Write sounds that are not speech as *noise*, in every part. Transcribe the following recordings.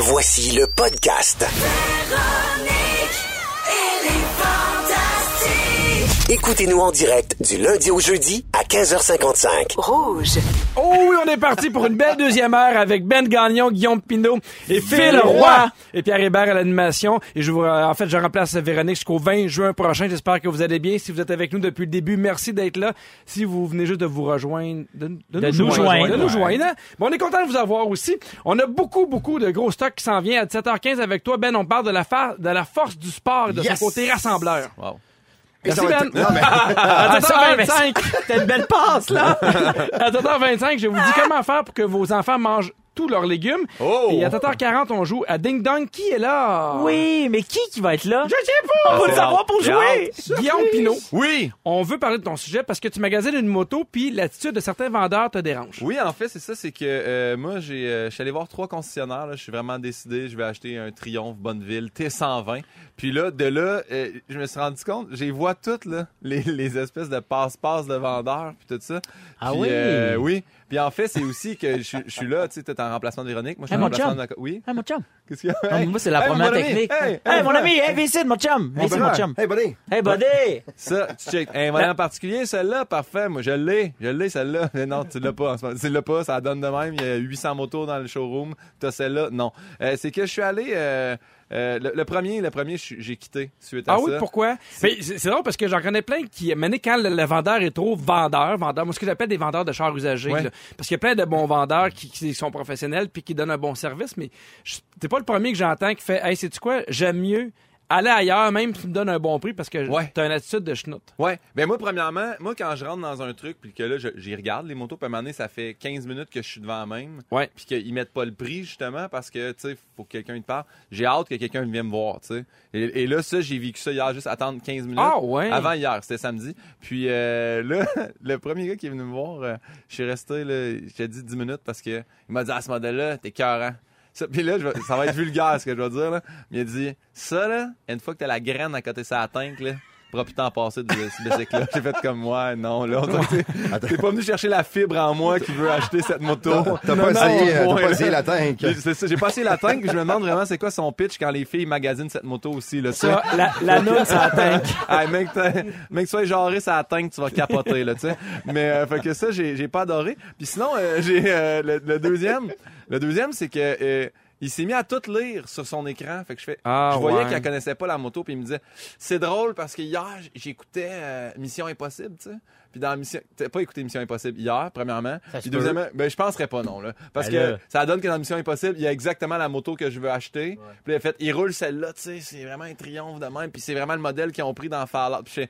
Voici le podcast. Écoutez-nous en direct du lundi au jeudi à 15h55. Rouge. Oh oui, on est parti pour une belle deuxième heure avec Ben Gagnon, Guillaume Pinot et Phil Roy et Pierre Hébert à l'animation. Et je vous, en fait, je remplace Véronique jusqu'au 20 juin prochain. J'espère que vous allez bien. Si vous êtes avec nous depuis le début, merci d'être là. Si vous venez juste de vous rejoindre, de, De nous joindre. de nous joindre. hein? Bon, on est content de vous avoir aussi. On a beaucoup, beaucoup de gros stocks qui s'en vient à 17h15 avec toi, Ben. On parle de la, fa- de la force du sport et de Yes. son côté rassembleur. Ça Merci, Ben. être- Non, mais- *laughs* À ça, mais 17h25. *laughs* T'as une belle passe, là! *laughs* À 7h25, je vous dis comment faire pour que vos enfants mangent tous leurs légumes. Oh! Et à 7h40, on joue à Ding Dong. Qui est là? Oui, mais qui qui va être là? Je sais pas! On va le savoir pour jouer! Guillaume Pinot, Oui! on veut parler de ton sujet parce que tu magasines une moto puis l'attitude de certains vendeurs te dérange. Oui, en fait, c'est ça, c'est que euh, moi, j'ai, euh, je suis allé voir trois concessionnaires. là. Je suis vraiment décidé, je vais acheter un Triumph Bonneville T120. Puis là, de là, euh, je me suis rendu compte, j'ai vois toutes là, les, les espèces de passe-passe de vendeurs, puis tout ça. Ah Puis, oui? euh, oui. Puis en fait, c'est aussi que je, je suis là, tu sais, t'es en remplacement de Véronique. Moi, je suis Hey, en remplacement chum. de... Oui? Hey, mon chum. Qu'est-ce qu'il y a? Hey! moi, c'est la Hey, première technique. Hey, Hey, mon ami, hey, ici, mon chum. Ici, mon chum. Hey, buddy! Hey, buddy! Ça, tu check. Modèle en particulier, celle-là, parfait. Moi, je l'ai. Je l'ai, celle-là. Mais *laughs* non, tu l'as pas. en ce moment. Tu l'as pas, ça donne de même. Il y a 800 motos dans le showroom. T'as celle-là? Non. Euh, c'est que je suis allé, euh, euh, le, le premier, le premier, j'ai quitté suite à Ah ça. oui, pourquoi? C'est c'est drôle parce que j'en connais plein qui, maintenant, quand le, le vendeur est trop vendeur, vendeur, moi, ce que j'appelle des vendeurs de chars usagés, Ouais. là. parce qu'il y a plein de bons vendeurs qui, qui sont professionnels puis qui donnent un bon service, mais t'es pas le premier que j'entends qui fait, hey, sais-tu quoi? J'aime mieux aller ailleurs, même si tu me donnes un bon prix parce que Ouais. t'as une attitude de schnout. Ouais. Ben moi, premièrement, moi, quand je rentre dans un truc, puis que là, j'y regarde les motos, puis à un moment donné, ça fait 15 minutes que je suis devant même. Ouais. Puis qu'ils mettent pas le prix, justement, parce que, tu sais, faut que quelqu'un te parle. J'ai hâte que quelqu'un vienne me voir, tu sais. Et, et là, ça, j'ai vécu ça hier, juste attendre 15 minutes. Ah ouais? Avant hier, c'était samedi. Puis euh, là, *laughs* le premier gars qui est venu me voir, euh, je suis resté, là, je t'ai dit 10 minutes parce que il m'a dit, à ce modèle-là, t'es cœurant. Ça, là, ça va être vulgaire ce que je vais dire, là. Mais il a dit, ça, là, une fois que t'as la graine à côté de sa tank, là, t'en passer de ce bicycle-là. *laughs* J'ai fait comme moi, non, là, on t'es- pas venu chercher la fibre en moi qui veut acheter cette moto. T'as pas, essayé, euh, pas essayé la tank. J'ai- C'est ça, j'ai pas essayé la tank, puis je me demande vraiment c'est quoi son pitch quand les filles magasinent cette moto aussi, là, tu. Ça, la, la noune, *laughs* ça tank. Ah, mec, mec, sois genré, ça atteint que tu vas capoter, là, tu sais. Mais, euh, fait que ça, j'ai, j'ai pas adoré. Puis sinon, euh, j'ai, euh, le, le deuxième, le deuxième, c'est que, euh, il s'est mis à tout lire sur son écran. Fait que je fais, Ah, je voyais ouais. qu'elle connaissait pas la moto, puis il me disait, c'est drôle parce que hier, j'écoutais euh, Mission Impossible, tu sais. Puis dans Mission, t'as pas écouté Mission Impossible hier, premièrement. Ça Puis deuxièmement, ben je penserais pas non là, parce Ben que là. ça donne que dans Mission Impossible, il y a exactement la moto que je veux acheter. Puis a fait, il roule celle-là, tu sais, c'est vraiment un triomphe de même. Puis c'est vraiment le modèle qu'ils ont pris dans Fallout. Puis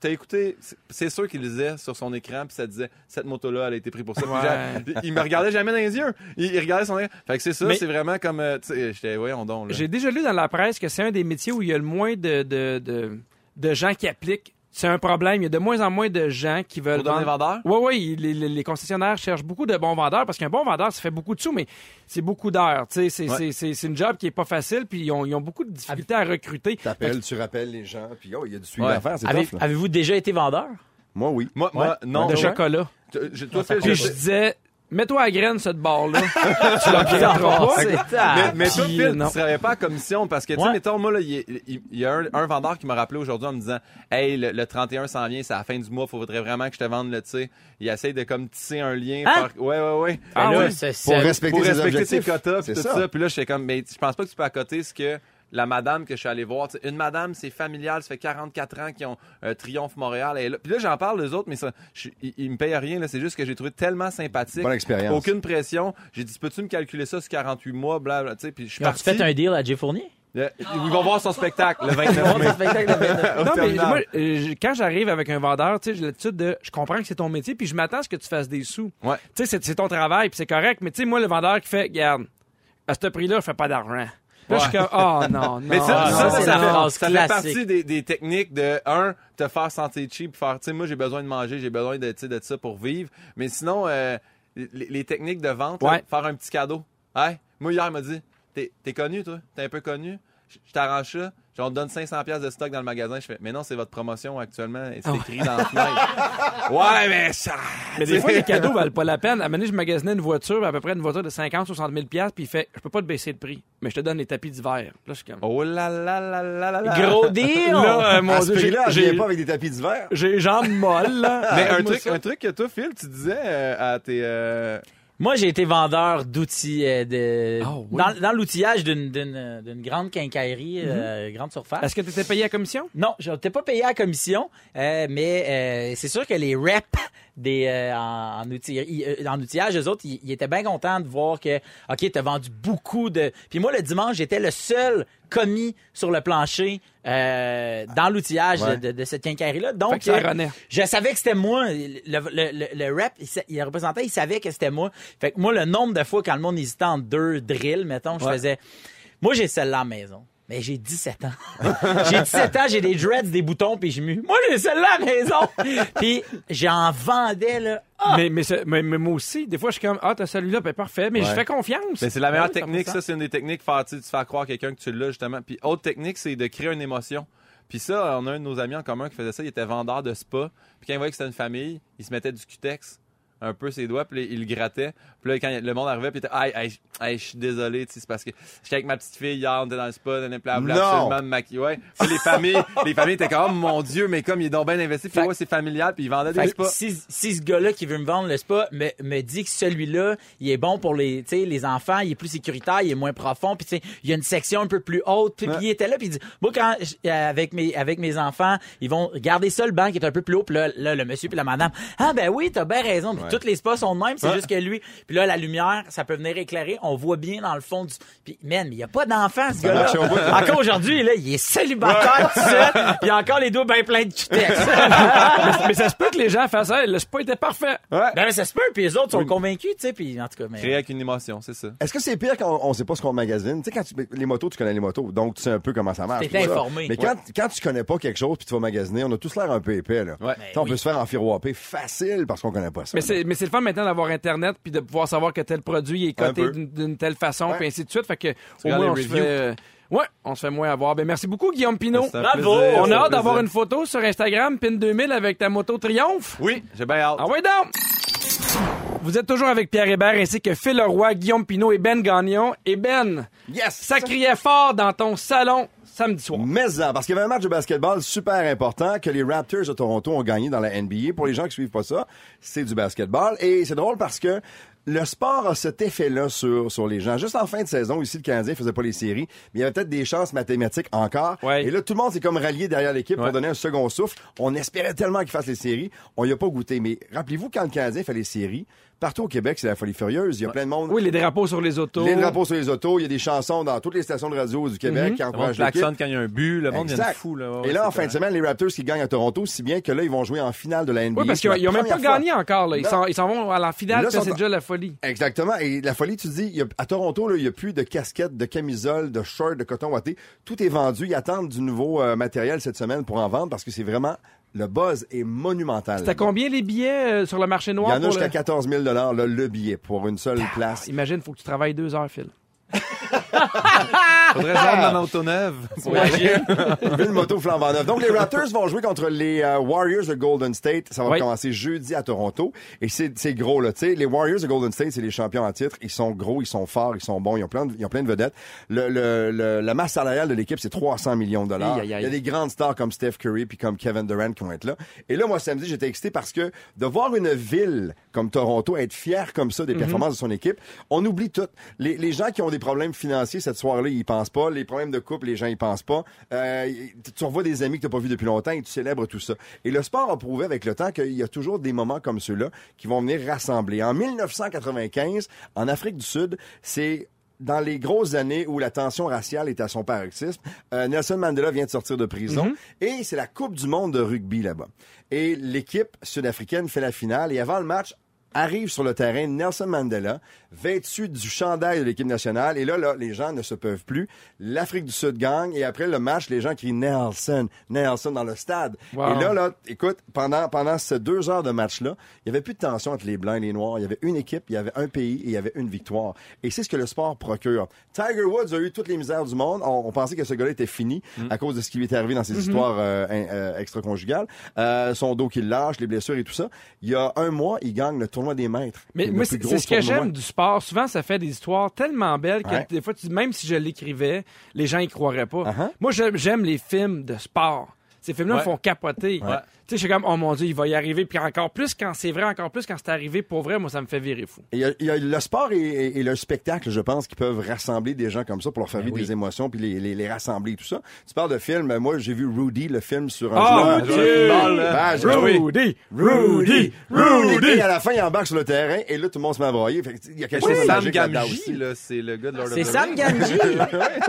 t'as écouté, c'est- sûr qu'il disait sur son écran, puis ça disait, cette moto-là, elle a été prise pour ça. Puis Ouais. j'ai- il me regardait jamais dans les yeux. Il, il regardait son écran. Fait que c'est ça, Mais- c'est vraiment comme, euh, j'étais, voyons donc. J'ai déjà lu dans la presse que c'est un des métiers où il y a le moins de, de, de, de gens qui appliquent. C'est un problème. Il y a de moins en moins de gens qui veulent Pour devenir vendeur? Oui, oui. Les, les- les concessionnaires cherchent beaucoup de bons vendeurs parce qu'un bon vendeur, ça fait beaucoup de sous, mais c'est beaucoup d'heures. Tu sais, C'est Ouais. c'est- c'est- c'est une job qui est pas facile, puis ils ont, ils ont beaucoup de difficultés à recruter. T'appelles, tu rappelles les gens, puis oh, il y a du suivi Ouais. à faire, c'est Avez-. Avez-vous déjà été vendeur? Moi, oui. Moi, moi, non. de chocolat. Je- toi, Puis je- je disais, mets-toi à graine, cette barre-là. *laughs* tu la regretteras pas. Mais, mais toi, Puis, Phil, non. tu travaillais pas en commission parce que, tu sais, Ouais. mettons, moi, là, il y, a- y un, un vendeur qui m'a rappelé aujourd'hui en me disant Hey, le, le 31 s'en vient, c'est à la fin du mois, faudrait vraiment que je te vende le, tu sais. Il essaye de comme tisser un lien. Hein? faire- Ouais, ouais, ouais. Ah là, oui? c'est- Pour respecter Pour respecter ses objectifs. quotas, puis tout ça. ça. Puis là, j'étais comme, mais je pense pas que tu peux accoter ce que la madame que je suis allé voir. tu Une madame, c'est familial, ça fait 44 ans qu'ils ont euh, Triomphe Montréal. Est là. Puis là, j'en parle les autres, mais ça, je- ils, ils me payent rien. C'est juste que j'ai trouvé tellement sympathique. Bonne expérience. Aucune pression. J'ai dit, peux-tu me calculer ça sur 48 mois, blablabla. Tu sais, puis je suis parti. fait un deal à Jay Fournier? Euh, Ils vont voir son spectacle le 29 mai. Non, mais moi, euh, je- quand j'arrive avec un vendeur, tu sais, j'ai l'habitude de, je comprends que c'est ton métier, puis je m'attends à ce que tu fasses des sous. Ouais. Tu sais, c'est- c'est ton travail, puis c'est correct, mais tu sais, moi, le vendeur qui fait, regarde, à ce prix-là, je fais pas d'argent. Là, je suis comme, oh non, non. *laughs* Mais ça, Ah, ça, non, ça, c'est ça la fait, ça partie des, des techniques de, un, te faire sentir cheap, faire, tu sais, moi, j'ai besoin de manger, j'ai besoin de, de ça pour vivre. Mais sinon, euh, les, les techniques de vente, là, faire un petit cadeau. Hey, moi, hier, il m'a dit, t'es, t'es connu, toi? T'es un peu connu? Je je t'arrange ça. Genre, on te donne 500 pièces de stock dans le magasin. Je fais, mais non, c'est votre promotion actuellement. Et c'est écrit dans la fenêtre. *laughs* ouais, mais ça. Mais des fois, les cadeaux valent pas la peine. À un moment donné, je magasinais une voiture, à peu près une voiture de 50, 60 000 piastres, puis il fait, je peux pas te baisser le prix, mais je te donne les tapis d'hiver. Là, je suis comme, Oh là là là là là là. Gros *laughs* deal! là, euh, mon À ce Dieu, j'ai- pas avec des tapis d'hiver. j'ai les jambes molles, là. *laughs* Mais un Moi, truc, ça. un truc que toi, Phil, tu disais euh, à tes. euh, Moi, j'ai été vendeur d'outils euh, de Ah, oui. dans, dans l'outillage d'une d'une d'une grande quincaillerie, euh, grande surface. Est-ce que tu étais payé à commission? Non, je n'étais pas payé à commission, euh, mais euh, c'est sûr que les reps des euh, en, en, outil- ils- euh, en outillage, eux autres, ils, ils étaient bien contents de voir que, OK, t'as vendu beaucoup de... Puis moi, le dimanche, j'étais le seul commis sur le plancher euh, dans l'outillage Ouais. de, de cette quincaillerie-là. Fait Donc, que ça euh, renaît. je savais que c'était moi. Le, le, le, le rep, il, sa- il représentait, il savait que c'était moi. Fait que moi, le nombre de fois quand le monde hésitait entre deux drills, mettons, je Ouais. faisais... Moi, j'ai celle-là à la maison. Mais j'ai 17 ans. *laughs* j'ai 17 ans, j'ai des dreads, des boutons, puis je mue. Moi, j'ai celle-là à la maison. *laughs* puis j'en vendais, là. Ah! Mais, mais, mais, mais moi aussi, des fois, je suis comme, ah, t'as celui-là, ben parfait, mais je fais confiance. Mais c'est la meilleure Ouais, technique, 100%. ça, c'est une des techniques, faire, tu fais croire à quelqu'un que tu l'as, justement. Puis autre technique, c'est de créer une émotion. Puis ça, on a un de nos amis en commun qui faisait ça, il était vendeur de spa. Puis quand il voyait que c'était une famille, il se mettait du cutex un peu ses doigts, puis il grattait. Puis là, quand le monde arrivait, puis il était, aïe, aïe, aïe, je suis désolé, tu sais, c'est parce que j'étais avec ma petite fille hier, on était dans le spa, on était absolument me maquiller. Ouais. Puis les familles, *laughs* les familles étaient comme, oh, mon Dieu, mais comme il est donc bien investi, puis ouais, c'est familial, puis il vendait des spas. si, si ce gars-là qui veut me vendre le spa me, me dit que celui-là, il est bon pour les, les enfants, il est plus sécuritaire, il est moins profond, puis tu sais, il y a une section un peu plus haute, puis, puis il était là, puis il dit, moi quand euh, avec mes avec mes enfants, ils vont garder ça le banc qui est un peu plus haut, puis là, là, le monsieur puis la madame, ah ben oui, t'as bien raison, tous les spas sont de même, c'est juste que lui, puis là la lumière, ça peut venir éclairer, on voit bien dans le fond du, puis man, mais il y a pas d'enfant ce gars-là. bout. Encore aujourd'hui, là, il est célibataire tout seul, puis il a encore les doigts bien pleins de cutex. *laughs* mais ça se peut que les gens fassent ça, le spa était parfait. Ouais. Ben, ça se peut, puis les autres sont convaincus, tu sais, puis en tout cas, mais... Créer avec une émotion, c'est ça. Est-ce que c'est pire quand on, on sait pas ce qu'on magasine? Tu sais, quand tu, les motos, tu connais les motos, donc tu sais un peu comment ça marche. T'es ça. informé. Mais quand, quand tu connais pas quelque chose puis tu vas magasiner, on a tous l'air un peu épais, là. Sais, on oui. peut se faire enfiroiper facile parce qu'on connaît pas ça. Mais c'est, mais c'est le fun maintenant d'avoir Internet puis de pouvoir savoir que tel produit est coté d'une, d'une telle façon puis ainsi de suite. Fait que, au moins, on se fait, euh, ouais, on se fait moins avoir. Ben, merci beaucoup, Guillaume Pinot. C'est un Bravo! plaisir, On c'est a un hâte d'avoir plaisir. une photo sur Instagram, PIN 2000 avec ta moto Triomphe. Oui, j'ai bien hâte. Ah ouais donc! Vous êtes toujours avec Pierre Hébert ainsi que Phil Leroy, Guillaume Pinot et Ben Gagnon. Et Ben, Yes! ça criait fort dans ton salon samedi soir. Mais ça, parce qu'il y avait un match de basketball super important que les Raptors de Toronto ont gagné dans la NBA. Pour les gens qui suivent pas ça, c'est du basketball. Et c'est drôle parce que le sport a cet effet-là sur, sur les gens. Juste en fin de saison, ici, le Canadien faisait pas les séries, mais il y avait peut-être des chances mathématiques encore. Ouais. Et là, tout le monde s'est comme rallié derrière l'équipe Ouais. pour donner un second souffle. On espérait tellement qu'il fasse les séries. On y a pas goûté. Mais rappelez-vous, quand le Canadien fait les séries, partout au Québec, c'est la folie furieuse. Il y a plein de monde. Oui, les drapeaux sur les autos. Les drapeaux sur les autos, il y a des chansons dans toutes les stations de radio du Québec qui Le monde encouragent quand il y a un but, le monde Exact. fou. Là. Et là, en fin de semaine, les Raptors qui gagnent à Toronto, si bien que là, ils vont jouer en finale de la NBA. Oui, parce qu'ils la ils ont même pas fois. gagné encore. Là. Ils, s'en, ils s'en vont à la finale, Là, sont c'est déjà la folie. Exactement. Et la folie, tu dis, il y a- à Toronto, là, il n'y a plus de casquettes, de camisoles, de shorts, de coton watté. Tout est vendu. Ils attendent du nouveau euh, matériel cette semaine pour en vendre parce que c'est vraiment, le buzz est monumental. T'as combien les billets euh, sur le marché Il y noir? en a jusqu'à le- 14 000 là, le billet pour une seule place. Imagine, faut que tu travailles deux heures, Phil. *laughs* Faudrait dans. *laughs* Une moto flambant neuve. Donc, les Raptors vont jouer contre les euh, Warriors de Golden State. Ça va Oui. commencer jeudi à Toronto. Et c'est gros, là. Tu sais, les Warriors de Golden State, c'est les champions en titre. Ils sont gros, ils sont forts, ils sont bons, ils ont plein de, ils ont plein de vedettes. Le, le, le- la masse salariale de l'équipe, c'est 300 millions de dollars. Aïe, aïe, aïe. Il y a des grandes stars comme Steph Curry puis comme Kevin Durant qui vont être là. Et là, moi, samedi, j'étais excité parce que de voir une ville comme Toronto être fière comme ça des Mhm. performances de son équipe, on oublie tout. Les, les gens qui ont des problèmes financiers cette soirée-là, ils pensent pas. Les problèmes de couple, les gens y pensent pas. Euh, tu- revois des amis que t'as pas vus depuis longtemps et tu célèbres tout ça. Et le sport a prouvé avec le temps qu'il y a toujours des moments comme ceux-là qui vont venir rassembler. En 1995, en Afrique du Sud, c'est dans les grosses années où la tension raciale est à son paroxysme, euh, Nelson Mandela vient de sortir de prison et c'est la Coupe du monde de rugby là-bas. Et l'équipe sud-africaine fait la finale et avant le match, arrive sur le terrain Nelson Mandela, vêtu du chandail de l'équipe nationale. Et là, là, les gens ne se peuvent plus. L'Afrique du Sud gagne. Et après le match, les gens crient Nelson, Nelson dans le stade. Wow. Et là, là, écoute, pendant, pendant ces deux heures de match-là, il y avait plus de tension entre les Blancs et les Noirs. Il y avait une équipe, il y avait un pays et il y avait une victoire. Et c'est ce que le sport procure. Tiger Woods a eu toutes les misères du monde. On, on pensait que ce gars-là était fini à cause de ce qui lui était arrivé dans ses histoires euh, euh, extra-conjugales. Euh, son dos qui lâche, les blessures et tout ça. Il y a un mois, il gagne le tournoi des maîtres. Mais moi, c'est ce que j'aime du sport. Souvent, ça fait des histoires tellement belles que Ouais. des fois, tu même si je l'écrivais, les gens y croiraient pas. Uh-huh. Moi, j'aime les films de sport. Ces films-là me Ouais. font capoter. Ouais. Tu sais, je suis comme, oh mon Dieu, il va y arriver. Puis encore plus quand c'est vrai, encore plus quand c'est arrivé pour vrai, moi, ça me fait virer fou. Et Il y, a, il y a le sport et, et- et le spectacle, je pense, qui peuvent rassembler des gens comme ça pour leur faire vivre oui. des émotions puis les, les, les rassembler et tout ça. Tu parles de films. Moi, j'ai vu Rudy, le film sur un Ah, joueur. De football, là. Ben, j'ai- Rudy! Rudy! Rudy! Rudy! Et à la fin, il embarque sur le terrain et là, tout le monde se met à broyer. Il y a quelque chose de Sam Gamgee, aussi. là, c'est le gars de Lord of C'est the Sam Rings. Gamgee.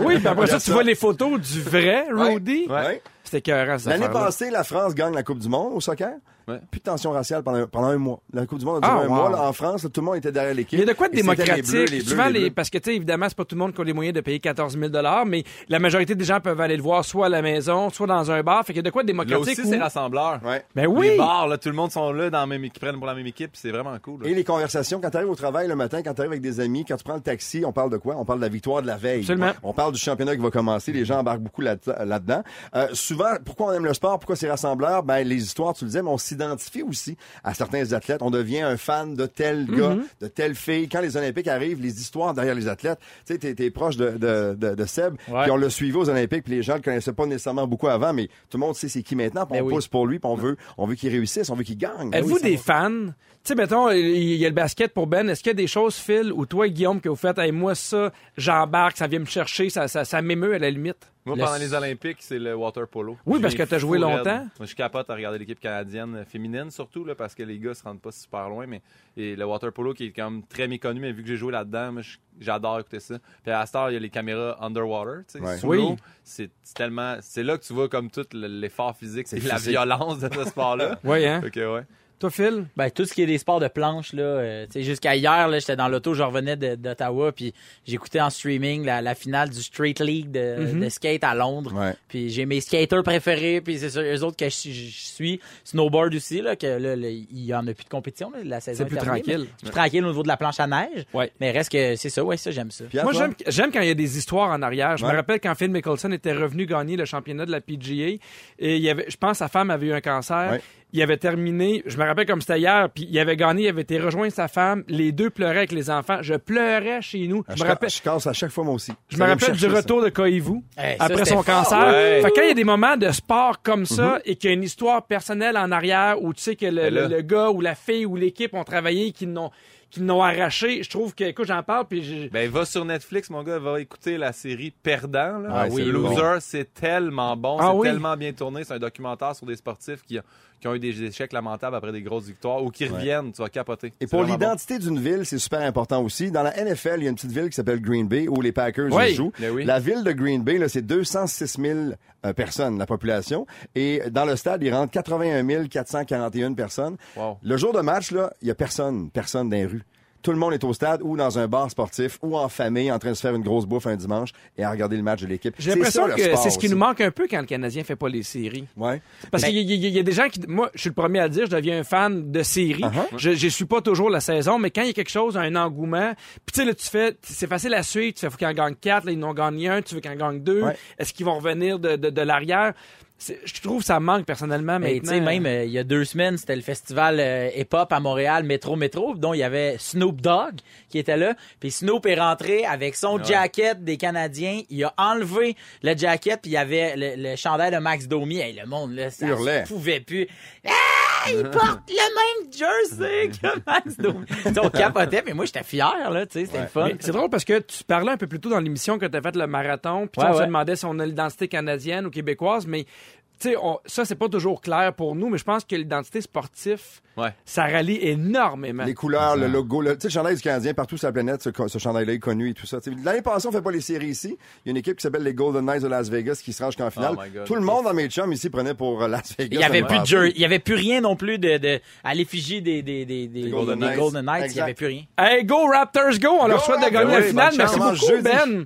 *laughs* Oui, puis après ça, tu vois les photos du vrai Rudy. Ouais. Ouais. Écœurant, L'année passée, la France gagne la Coupe du Monde au soccer? Ouais. Plus de tension raciale pendant, pendant un mois. La Coupe du Monde a duré Ah, un wow. mois. là, en France, là, tout le monde était derrière l'équipe. Il y a de quoi de les démocratique. Bleus, les Bleus, Souvent, les les- Bleus. parce que, tu sais, évidemment, c'est pas tout le monde qui a les moyens de payer 14 000 mais la majorité des gens peuvent aller le voir soit à la maison, soit dans un bar. Fait qu'il y a de quoi de Là démocratique. aussi, où- c'est rassembleur. Ouais. Ben oui! Les bars, là, tout le monde sont là dans la même, qui prennent pour la même équipe, c'est vraiment cool. là. Et les conversations, quand tu arrives au travail le matin, quand tu arrives avec des amis, quand tu prends le taxi, on parle de quoi? On parle de la victoire de la veille. Absolument. On parle du championnat qui va commencer. Les gens embarquent beaucoup là- là-dedans. Euh, souvent, pourquoi on aime le sport? Pourquoi c'est rassembleur? Ben, les histoires, tu le disais, mais on s'identifie aussi à certains athlètes. On devient un fan de tel gars, de telle fille. Quand les Olympiques arrivent, les histoires derrière les athlètes, tu sais, t'es, t'es proche de, de, de, de Seb, puis on l'a suivi aux Olympiques, puis les gens le connaissaient pas nécessairement beaucoup avant, mais tout le monde sait c'est qui maintenant, puis Ben on oui. pousse pour lui, puis on veut, on veut qu'il réussisse, on veut qu'il gagne. Êtes-vous Oui, ça des va. fans? Tu sais, mettons, il y a le basket pour Ben. Est-ce qu'il y a des choses, Phil, ou toi, Guillaume, que vous faites, hey, moi, ça, j'embarque, ça vient me chercher, ça, ça, ça m'émeut à la limite? Moi, Le- pendant les Olympiques, c'est le water polo. Oui, parce que t'as joué fou raide. longtemps. Moi, je capote à regarder l'équipe canadienne féminine, surtout, là, parce que les gars se rendent pas super loin. Mais et le water polo qui est quand même très méconnu, mais vu que j'ai joué là-dedans, j'adore écouter ça. Puis à Star, il y a les caméras underwater, tu sais, Ouais. sous Oui. l'eau. C'est tellement, c'est là que tu vois comme tout le- l'effort physique, C'est et la violence de ce sport-là. *laughs* Oui, hein? Ok, ouais. Toi, Phil? Ben, tout ce qui est des sports de planche, là, euh, tu sais, jusqu'à hier, là, j'étais dans l'auto, je revenais d'Ottawa, puis j'écoutais en streaming la, la finale du Street League de, de skate à Londres. Ouais. Puis j'ai mes skaters préférés, puis c'est sûr, eux autres que je, je suis. Snowboard aussi, là, que là, il y en a plus de compétition, là, la saison C'est plus tranquille. mais Plus tranquille au niveau de la planche à neige. Ouais. Mais reste que c'est ça, ouais, ça, j'aime ça. Moi, j'aime, j'aime quand il y a des histoires en arrière. Je Ouais. me rappelle quand Phil Mickelson était revenu gagner le championnat de la PGA et il y avait, je pense, sa femme avait eu un cancer. Il avait terminé, je me rappelle comme c'était hier, puis il avait gagné, il avait été rejoindre sa femme. Les deux pleuraient avec les enfants. Je pleurais chez nous. Ah, Je Je, me rappelle, je casse à chaque fois, moi aussi. je me rappelle du ça. retour de Koivu Hey, après son fort. cancer. Ouais. Fait que quand il y a des moments de sport comme ça Mm-hmm. et qu'il y a une histoire personnelle en arrière où tu sais que le, là- le- le gars ou la fille ou l'équipe ont travaillé, qu'ils n'ont qu'ils l'ont arraché, je trouve que, écoute, j'en parle, puis j'ai- Ben, va sur Netflix, mon gars, va écouter la série Perdant. Là. Ah oui, Loser, c'est tellement bon, Ah c'est oui. tellement bien tourné. C'est un documentaire sur des sportifs qui, qui ont eu des échecs lamentables après des grosses victoires ou qui reviennent. Tu vas capoter. Et pour bon. l'identité d'une ville, c'est super important aussi. Dans la NFL, il y a une petite ville qui s'appelle Green Bay où les Packers Oui. jouent. Oui. La ville de Green Bay, là, c'est 206 000 euh, personnes, la population. Et dans le stade, il rentre 81 441 personnes. Wow. Le jour de match, là, il y a personne, personne dans les rues. Tout le monde est au stade ou dans un bar sportif ou en famille en train de se faire une grosse bouffe un dimanche et à regarder le match de l'équipe. j'ai l'impression que c'est ce qui aussi. nous manque un peu quand le Canadien fait pas les séries. Ouais. Parce Ben- qu'il y, a- y y des gens qui. Moi, je suis le premier à le dire, je deviens un fan de séries. Uh-huh. Je Je suis pas toujours la saison, mais quand il y a quelque chose, un engouement, puis tu sais, là, tu fais. C'est facile à suivre. Tu fais, faut qu'ils en gagnent quatre, là, ils n'ont gagné un, tu veux qu'ils en gagnent deux. Ouais. Est-ce qu'ils vont revenir de, de, de l'arrière? Je trouve que ça manque personnellement Mais tu sais, même euh, il y a deux semaines, c'était le festival euh, hip-hop à Montréal, Métro Métro, dont il y avait Snoop Dogg qui était là. Puis Snoop est rentré avec son jacket des Canadiens. Il a enlevé le jacket, puis il y avait le, le chandail de Max Domi. Hey, le monde, là, ça pouvait plus. Ah, il porte le même jersey *laughs* que Max Domi. Tu sais, on capotait, mais moi, j'étais fier, là, tu sais, c'était le fun. C'est drôle parce que tu parlais un peu plus tôt dans l'émission que tu as fait le marathon, puis Ouais, on se ouais. demandait si on a l'identité canadienne ou québécoise, mais sais, on- ça, c'est pas toujours clair pour nous, mais je pense que l'identité sportive, Ouais. ça rallie énormément. Les couleurs, le logo, le, chandail du Canadien partout sur la planète, ce, ce chandail-là est connu et tout ça. L'année passée, on fait pas les séries ici. Il y a une équipe qui s'appelle les Golden Knights de Las Vegas qui se range qu'en finale. Oh tout le monde dans mes chums ici prenait pour euh, Las Vegas. Il y avait plus de il y avait plus rien non plus de, de à l'effigie des, des, des, des, Golden des Knights. Golden Knights. Il y Exact. avait plus rien. Hey, go Raptors, go! On leur souhaite de gagner Raptors! la finale. Merci beaucoup, Jeudi. Ben.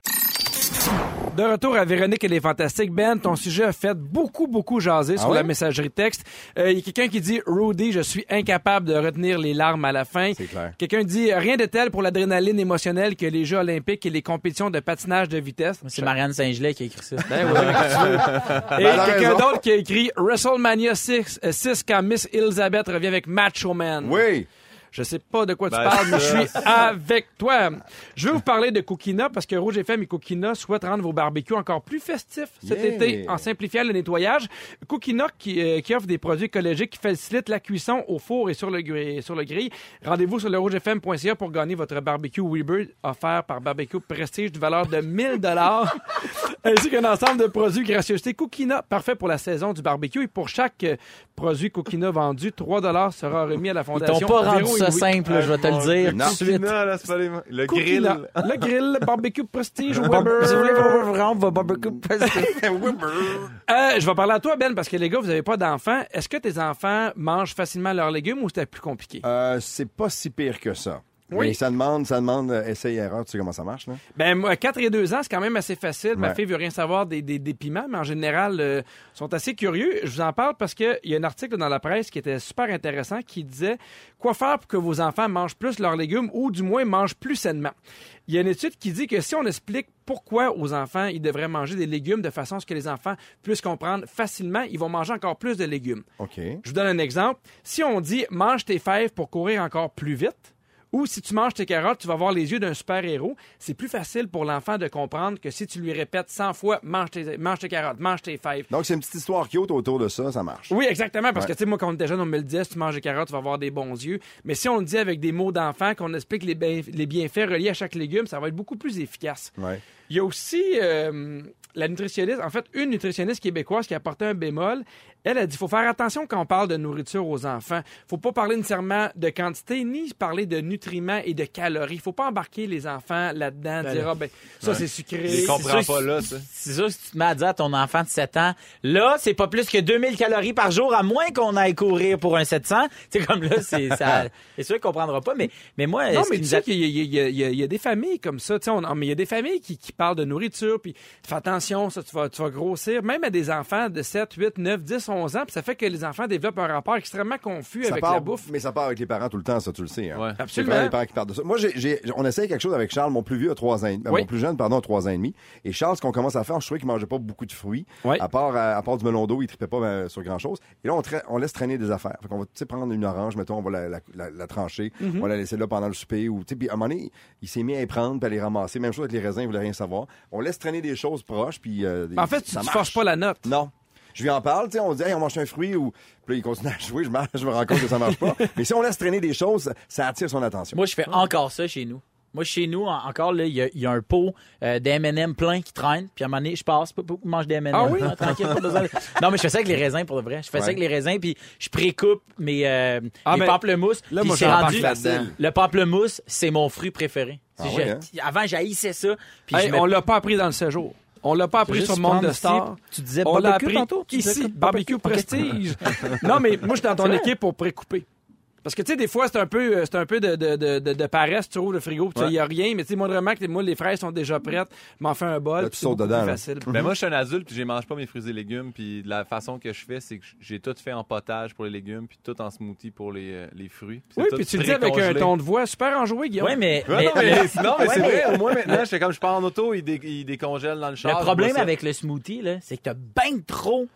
De retour à Véronique et les Fantastiques. Ben, ton sujet a fait beaucoup, beaucoup jaser sur ouais? la messagerie texte. Euh, Il y a quelqu'un qui dit « Rudy, je suis incapable de retenir les larmes à la fin. » C'est clair. Quelqu'un dit « Rien de tel pour l'adrénaline émotionnelle que les Jeux olympiques et les compétitions de patinage de vitesse. » C'est Marianne Saint-Gelais qui a écrit ça. Ben oui, qu'est-ce *laughs* que tu veux. Et Ben, a quelqu'un d'autre qui a écrit WrestleMania 6, euh, 6 quand Miss Elizabeth revient avec Macho Man. Oui. Je sais pas de quoi tu Ben, parles, mais je suis avec toi. Je veux vous parler de Cookina parce que Rouge FM et Cookina souhaitent rendre vos barbecues encore plus festifs cet Yeah. été en simplifiant le nettoyage. Cookina qui, euh, qui offre des produits écologiques qui facilitent la cuisson au four et sur le, sur le grill. Rendez-vous sur le rougefm.ca pour gagner votre barbecue Weber offert par Barbecue Prestige de valeur de 1000 dollars *laughs* ainsi qu'un ensemble de produits gracieuseté Cookina parfait pour la saison du barbecue et pour chaque euh, produit Cookina vendu, 3 dollars sera remis à la Ils fondation t'ont ça simple, je vais te le dire Non. tout de suite. Là, pas les- *laughs* Le grill. Le grill, barbecue prestige, *laughs* Weber. Si vous voulez vraiment va barbecue *laughs* Euh, je vais parler à toi, Ben, parce que les gars, vous avez pas d'enfants. Est-ce que tes enfants mangent facilement leurs légumes ou c'était plus compliqué? Euh, c'est pas si pire que ça. Oui. Mais ça demande, ça demande euh, essai et erreur. Tu sais comment ça marche, là? Ben, moi, 4 et 2 ans, c'est quand même assez facile. Ma Ouais. fille veut rien savoir des, des, des piments, mais en général, euh, sont assez curieux. Je vous en parle parce qu'il y a un article dans la presse qui était super intéressant qui disait quoi faire pour que vos enfants mangent plus leurs légumes ou du moins mangent plus sainement. Il y a une étude qui dit que si on explique pourquoi aux enfants ils devraient manger des légumes de façon à ce que les enfants puissent comprendre facilement, ils vont manger encore plus de légumes. OK. Je vous donne un exemple. Si on dit mange tes fèves pour courir encore plus vite, ou si tu manges tes carottes, tu vas avoir les yeux d'un super-héros, c'est plus facile pour l'enfant de comprendre que si tu lui répètes 100 fois mange tes, mange tes carottes, mange tes fèves. Donc, c'est une petite histoire cute autour de ça, ça marche. Oui, exactement, parce Ouais. que tu sais, moi, quand on était jeune, on me le disait, si tu manges des carottes, tu vas avoir des bons yeux. Mais si on le dit avec des mots d'enfant, qu'on explique les, bien- les bienfaits reliés à chaque légume, ça va être beaucoup plus efficace. Ouais. Il y a aussi euh, la nutritionniste, en fait, une nutritionniste québécoise qui a apporté un bémol. Elle a dit faut faire attention quand on parle de nourriture aux enfants. faut pas parler nécessairement de quantité ni parler de nutriments et de calories. faut pas embarquer les enfants là-dedans, dire ah ben ça c'est sucré. Il comprend C'est pas là, ça. C'est sûr, si tu te mets à dire à ton enfant de 7 ans, là, c'est pas plus que 2000 calories par jour, à moins qu'on aille courir pour un 700. *laughs* Tu sais, comme là, c'est, ça, *laughs* c'est sûr qu'il comprendra pas, mais, mais moi, Non, mais tu sais qu'il y, a- des familles comme ça. tu sais, mais il y a des familles qui, qui parlent de nourriture, puis fais attention, ça, tu vas, tu vas grossir. Même à des enfants de 7, 8, 9, 10, 11 ans, puis ça fait que les enfants développent un rapport extrêmement confus Ça avec part, la bouffe. Mais ça part avec les parents tout le temps, ça, tu le sais. Hein. Ouais. Absolument. vraiment les parents qui parlent de ça. Moi, j'ai, on essaye quelque chose avec Charles, mon plus vieux a trois ans, et demi- Oui. mon plus jeune, pardon, a trois ans et demi. Et Charles, ce qu'on commence à faire, je trouvais qu'il mangeait pas beaucoup de fruits. Oui. À part, euh, à part du melon d'eau, il tripait pas euh, sur grand chose. Et là, on, tra- on laisse traîner des affaires. Fait qu'on va, prendre une orange, mettons, on va la, la, la- la trancher, Mhm. on va la laisser là pendant le souper, ou, puis à un moment donné, il s'est mis à y prendre, puis à les ramasser. Même chose avec les raisins, il voulait rien savoir. On laisse traîner des choses proches, puis. euh, En fait, tu ça ne forces pas la note. Non. Je lui en parle, tu sais, on dit, hey, on mange un fruit ou. Puis là, il continue à jouer, je, marche, je me rends compte que ça marche pas. *laughs* Mais si on laisse traîner des choses, ça attire son attention. moi, je fais encore ça chez nous. Moi, chez nous, en- encore, là, il y, a- il y a un pot euh, d'M&M plein qui traîne, puis à un moment donné, je passe, pas pour mange des M&M. Ah oui? *laughs* tranquille, pas besoin de- Non, mais je fais ça avec les raisins, pour de vrai. Je fais ça Ouais. avec les raisins, puis je précoupe mes, euh, Ah, mes mais pamplemousses. là, puis moi, c'est j'embarque rendu- là-dedans. Le pamplemousse, c'est mon fruit préféré. Ah Si oui, je- hein? Avant, j'haïssais ça, puis Hey, je on l'a pas appris dans le séjour. On l'a pas appris sur le monde de stars. tu disais on l'a barbecue appris tantôt? Tu ici, barbecue prestige. *laughs* non, mais moi, je suis dans ton équipe pour précouper. Parce que, tu sais, des fois, c'est un peu, euh, c'est un peu de, de, de, de, de paresse. Tu ouvres le frigo, il n'y a rien. Mais, tu sais, moi, vraiment, que moi, les fraises sont déjà prêtes. M'en fais un bol. Là, tu sautes dedans, plus facile. Ben moi, je suis un adulte, puis je mange pas mes fruits et légumes, puis de la façon que je fais, c'est que j'ai tout fait en potage pour les légumes, puis tout en smoothie pour les, euh, les fruits. Oui, puis tu le dis avec un ton de voix super enjoué, Guillaume. Ouais, mais, Ouais, mais- non, mais, non, mais Ouais, c'est vrai. Au moins, maintenant, je fais comme je pars en auto, il, dé, il décongèle dans le char. Le problème avec le smoothie, là, c'est que t'as bien trop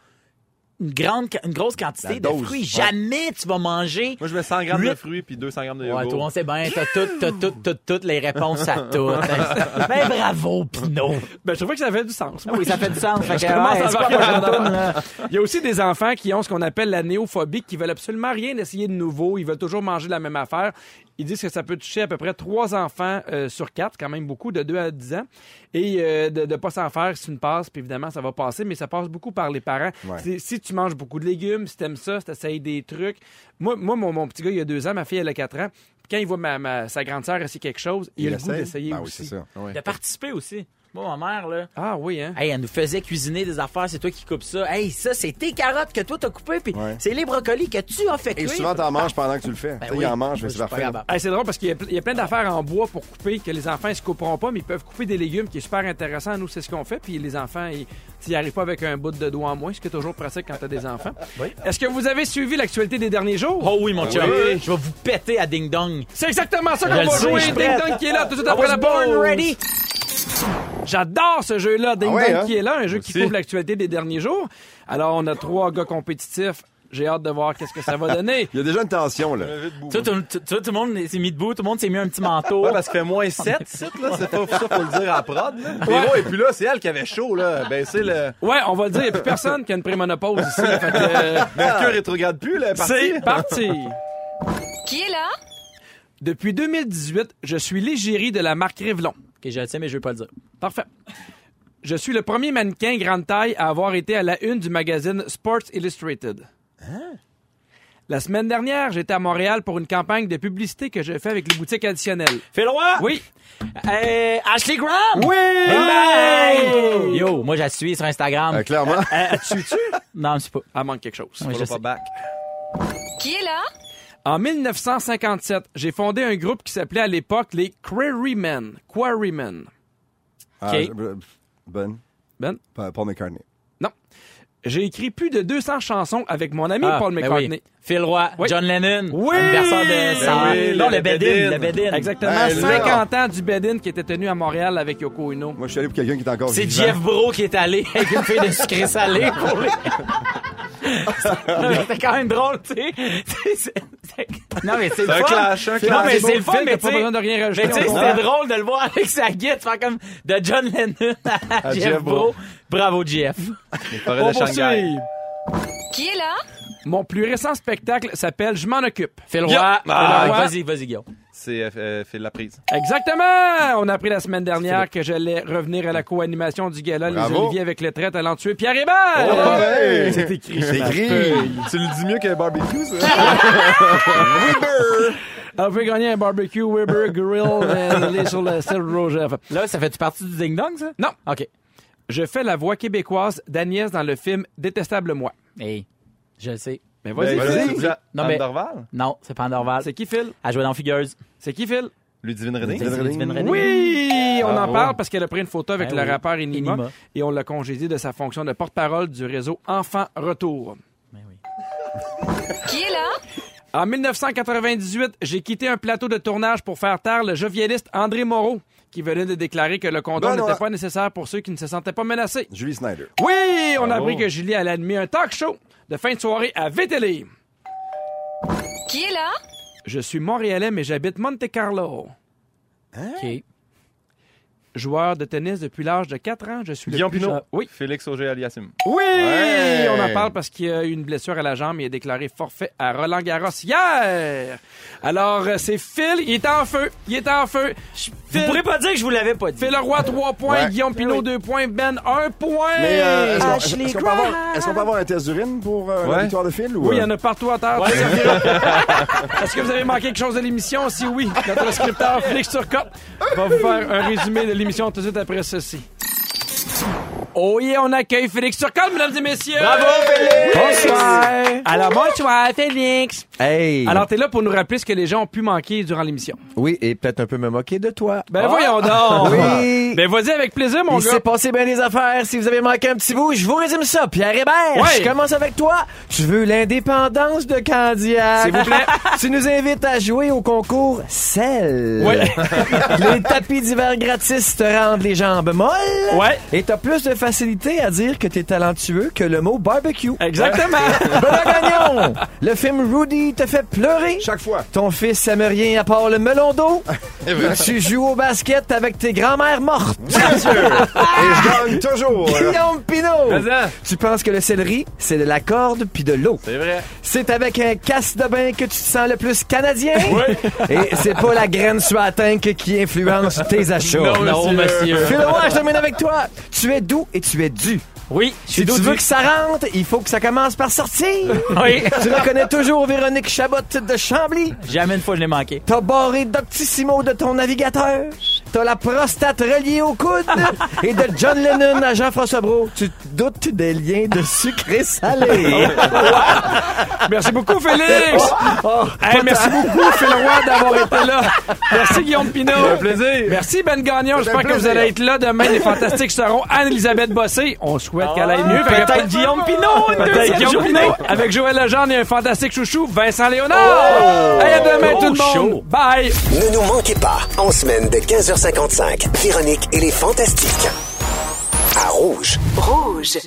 une grande, une grosse quantité La de dose, fruits. ouais. Jamais tu vas manger. Moi, je mets 100 grammes de fruits, puis 200 grammes de Ouais, yogourt. toi, on sait bien, t'as toutes, t'as toutes, toutes, toutes les réponses à tout. *laughs* ben, bravo, Pinot. Ben, je trouvais que ça avait du sens. Oui, ça fait du sens. Fait que, Je commence ouais, à c'est quoi embarquer la dans prochaine toune, là? Il y a aussi des enfants qui ont ce qu'on appelle la néophobie, qui veulent absolument rien essayer de nouveau. Ils veulent toujours manger la même affaire. Ils disent que ça peut toucher à peu près trois enfants euh, sur quatre, quand même beaucoup, de 2 à 10 ans. Et euh, de ne pas s'en faire, c'est une passe, puis évidemment, ça va passer, mais ça passe beaucoup par les parents. Ouais. Si, tu manges beaucoup de légumes, si t'aimes ça, si t'essayes des trucs. Moi, moi mon, mon petit gars, il a deux ans, ma fille, elle a quatre ans. Puis quand il voit ma, ma- sa grande sœur essayer quelque chose, il, a le goût essaye? d'essayer Ben oui, aussi. c'est ça. De participer aussi. Moi, ma mère, là, ah oui, hein? Hey, elle nous faisait cuisiner des affaires, c'est toi qui coupes ça. Hey, ça, c'est tes carottes que toi t'as coupées, puis Ouais. c'est les brocolis que tu as fait Et cuire. souvent, t'en manges pendant que tu le fais. Ben Tu sais, oui. il en mange, mais c'est je parfait. Hey, c'est drôle parce qu'il y a, il y a plein d'affaires en bois pour couper que les enfants ne se couperont pas, mais ils peuvent couper des légumes qui est super intéressant. Nous, c'est ce qu'on fait. Puis les enfants, ils n'y arrivent pas avec un bout de doigt en moins, ce qui est toujours pratique quand tu as des enfants. Est-ce que vous avez suivi l'actualité des derniers jours? Oh oui, mon chum. Oui. Je vais vous péter à Ding Dong. C'est exactement ça Je qu'on le va sais, jouer. je suis Ding prête. Dong qui est là tout de suite après la born pause. ready. J'adore ce jeu-là, Ding Ah ouais, Dong hein? qui est là, un jeu qui couvre l'actualité des derniers jours. Alors, on a trois gars compétitifs. J'ai hâte de voir qu'est-ce que ça va *laughs* donner. Il y a déjà une tension, là. Tu vois, tout, tout- tout- tout le monde s'est mis debout, tout le monde s'est mis un petit manteau. Ouais, parce qu'il fait moins 7 ici, *laughs* là. C'est pas ça, faut le dire à prod, là. Et puis là, c'est elle qui avait chaud, là. Ben, c'est le. Ouais, on va le dire, il n'y a plus personne qui a une prémonopause ici. Fait que, euh, Mercure rétrograde plus, là. parti. c'est parti. Qui est là? Depuis 2018, je suis l'égérie de la marque Revlon. Ok, je le sais, mais je veux pas le dire. Parfait. Je suis le premier mannequin grande taille à avoir été à la une du magazine Sports Illustrated. La semaine dernière, j'étais à Montréal pour une campagne de publicité que j'ai fait avec les boutiques additionnelles. Phil Roy? Oui. Euh, Ashley Graham? Oui! Bang! Yo, moi, je la suis sur Instagram. Euh, clairement. tu tu? Non, je sais pas. Elle manque quelque chose. Oui, je pas back. Qui est là? En 1957, j'ai fondé un groupe qui s'appelait à l'époque les Quarrymen. Quarrymen. Ah, je- Ben, Ben? Pa- Paul McCartney. Non. J'ai écrit plus de 200 chansons avec mon ami Ah, Paul ben McCartney. oui. Phil Roy, Oui. John Lennon, Oui! anniversaire de sa... oui, non, le le Bedin, le Bedin. Exactement. Ben là. 50 ans du Bedin qui était tenu à Montréal avec Yoko Ono. Moi, je suis allé pour quelqu'un qui est encore C'est. Jeff Bro qui est allé avec une fille de sucré salé pour lui. *laughs* *laughs* C'était quand même drôle, tu sais. *laughs* Non, mais c'est le un fun. clash, un Non, clash. mais C'est le fun, mais t'as pas besoin de rien rajouter, Mais tu sais, on c'était drôle de le voir avec sa guide, faire comme de John Lennon à, Jeff, Jeff Bro. Bravo, Jeff. On de Shanghai. poursuit. Qui est là? Mon plus récent spectacle s'appelle Je m'en occupe. Ah, Ah, Roy. Vas-y, vas-y, Guillaume. C'est euh, euh, Phil la prise. Exactement! On a appris la semaine dernière que j'allais revenir à la co-animation du gala Les Bravo. Oliviers avec le très talentueux Pierre Hébert! Oh, ouais! C'est écrit. C'est écrit. Tu le dis mieux que barbecue, ça? *laughs* On peut gagner un barbecue Weber Grill euh, aller sur le site Roger. Là, ça fait-tu partie du Ding Dong, ça? Non. OK. Je fais la voix québécoise d'Agnès dans le film Détestable moi. Hey, je le sais. Mais vas-y, Ben, Phil. c'est Non, mais- c'est pas Andorval. C'est qui Phil? Elle jouait dans Figures. C'est qui Phil? Ludivine René? Ludivine René. Oui! On en Bravo. parle parce qu'elle a pris une photo avec Ben le oui. rappeur Enima. et on l'a congédié de sa fonction de porte-parole du réseau Enfants Retour. Ben oui. Qui est là? En 1998, j'ai quitté un plateau de tournage pour faire taire le jovialiste André Moreau, qui venait de déclarer que le condom Ben n'était pas nécessaire pour ceux qui ne se sentaient pas menacés. Julie Snyder. Oui! On a Bravo. appris que Julie allait animer un talk show de fin de soirée à VTL. Qui est là? Je suis montréalais, mais j'habite Monte Carlo. OK. Joueur de tennis depuis l'âge de 4 ans, je suis Guillaume le plus Pinot. Oui. Félix Auger-Aliassime. Oui! Ouais. On en parle parce qu'il a eu une blessure à la jambe et a déclaré forfait à Roland Garros hier. Alors, euh, c'est Phil, il est en feu. Il est en feu. Vous Phil, pourrez pas dire que je vous l'avais pas dit. Phil Leroy, 3 points. Ouais. Guillaume Pinot, Oui. 2 points. Ben, 1 point. Mais euh, est-ce qu'on- Ashley est-ce qu'on peut, avoir- Graham. est-ce qu'on peut avoir un test d'urine pour euh, la victoire de Phil? Ou, Oui, il y euh, en a partout à terre. *laughs* Est-ce que vous avez manqué quelque chose de l'émission? Si oui, notre scripteur Félix Turcotte va vous faire un résumé de l'émission tout de suite après ceci. Oh yeah, on accueille Félix Turcotte, mesdames et messieurs! Bravo, Félix! Bonsoir! Alors, bonsoir, Félix! Hey! Alors, t'es là pour nous rappeler ce que les gens ont pu manquer durant l'émission. oui, et peut-être un peu me moquer de toi. Ben, voyons donc! Oui! *laughs* Ben, vas-y avec plaisir, mon Il gars. s'est passé bien des affaires. Si vous avez manqué un petit bout, je vous résume ça. Pierre Hébert, Ouais. je commence avec toi. Tu veux l'indépendance de Candiac. S'il vous plaît. *laughs* tu nous invites à jouer au concours Sel. Ouais. *laughs* les tapis d'hiver gratis te rendent les jambes molles. Ouais. Et t'as plus de facilité à dire que t'es talentueux que le mot barbecue. Exactement. *laughs* Benoît Gagnon, le film Rudy te fait pleurer. Chaque fois. Ton fils aime rien à part le melon d'eau. *laughs* tu joues au basket avec tes grands-mères mortes. Bien sûr. Et je gagne toujours. Guillaume Pinot, tu penses que le céleri, c'est de la corde puis de l'eau. C'est vrai. C'est avec un casse de bain que tu te sens le plus canadien. *laughs* Et c'est pas la graine sur la qui influence tes achats. Non, monsieur. Phil Roy, je termine avec toi. Tu es doux et tu es dû. Oui, je suis Si tu veux que ça rentre, il faut que ça commence par sortir. *laughs* Oui. tu reconnais toujours Véronique Chabot de Chambly? Jamais une fois je l'ai manqué. T'as barré Doctissimo de ton navigateur? T'as la prostate reliée au coude? *laughs* Et de John Lennon à Jean-François Brault, tu te doutes des liens de sucré salé? *laughs* Merci beaucoup, Félix. Hey, merci beaucoup, Phil Roy, d'avoir été là. Merci, Guillaume Pinot. plaisir. Merci, Ben Gagnon. J'espère un que vous allez être là demain. Les Fantastiques seront Anne-Elisabeth Bossé. On souhaite qu'elle aille mieux. Peut-être Guillaume Pinot. Peut-être Guillaume. Pinot. Avec Joël Legendre et un fantastique chouchou, Vincent Léonard. Hey, à demain, Oh, tout le monde. Bye. Ne nous manquez pas, en semaine de 15h55, Véronique et les Fantastiques. À Rouge. Rouge.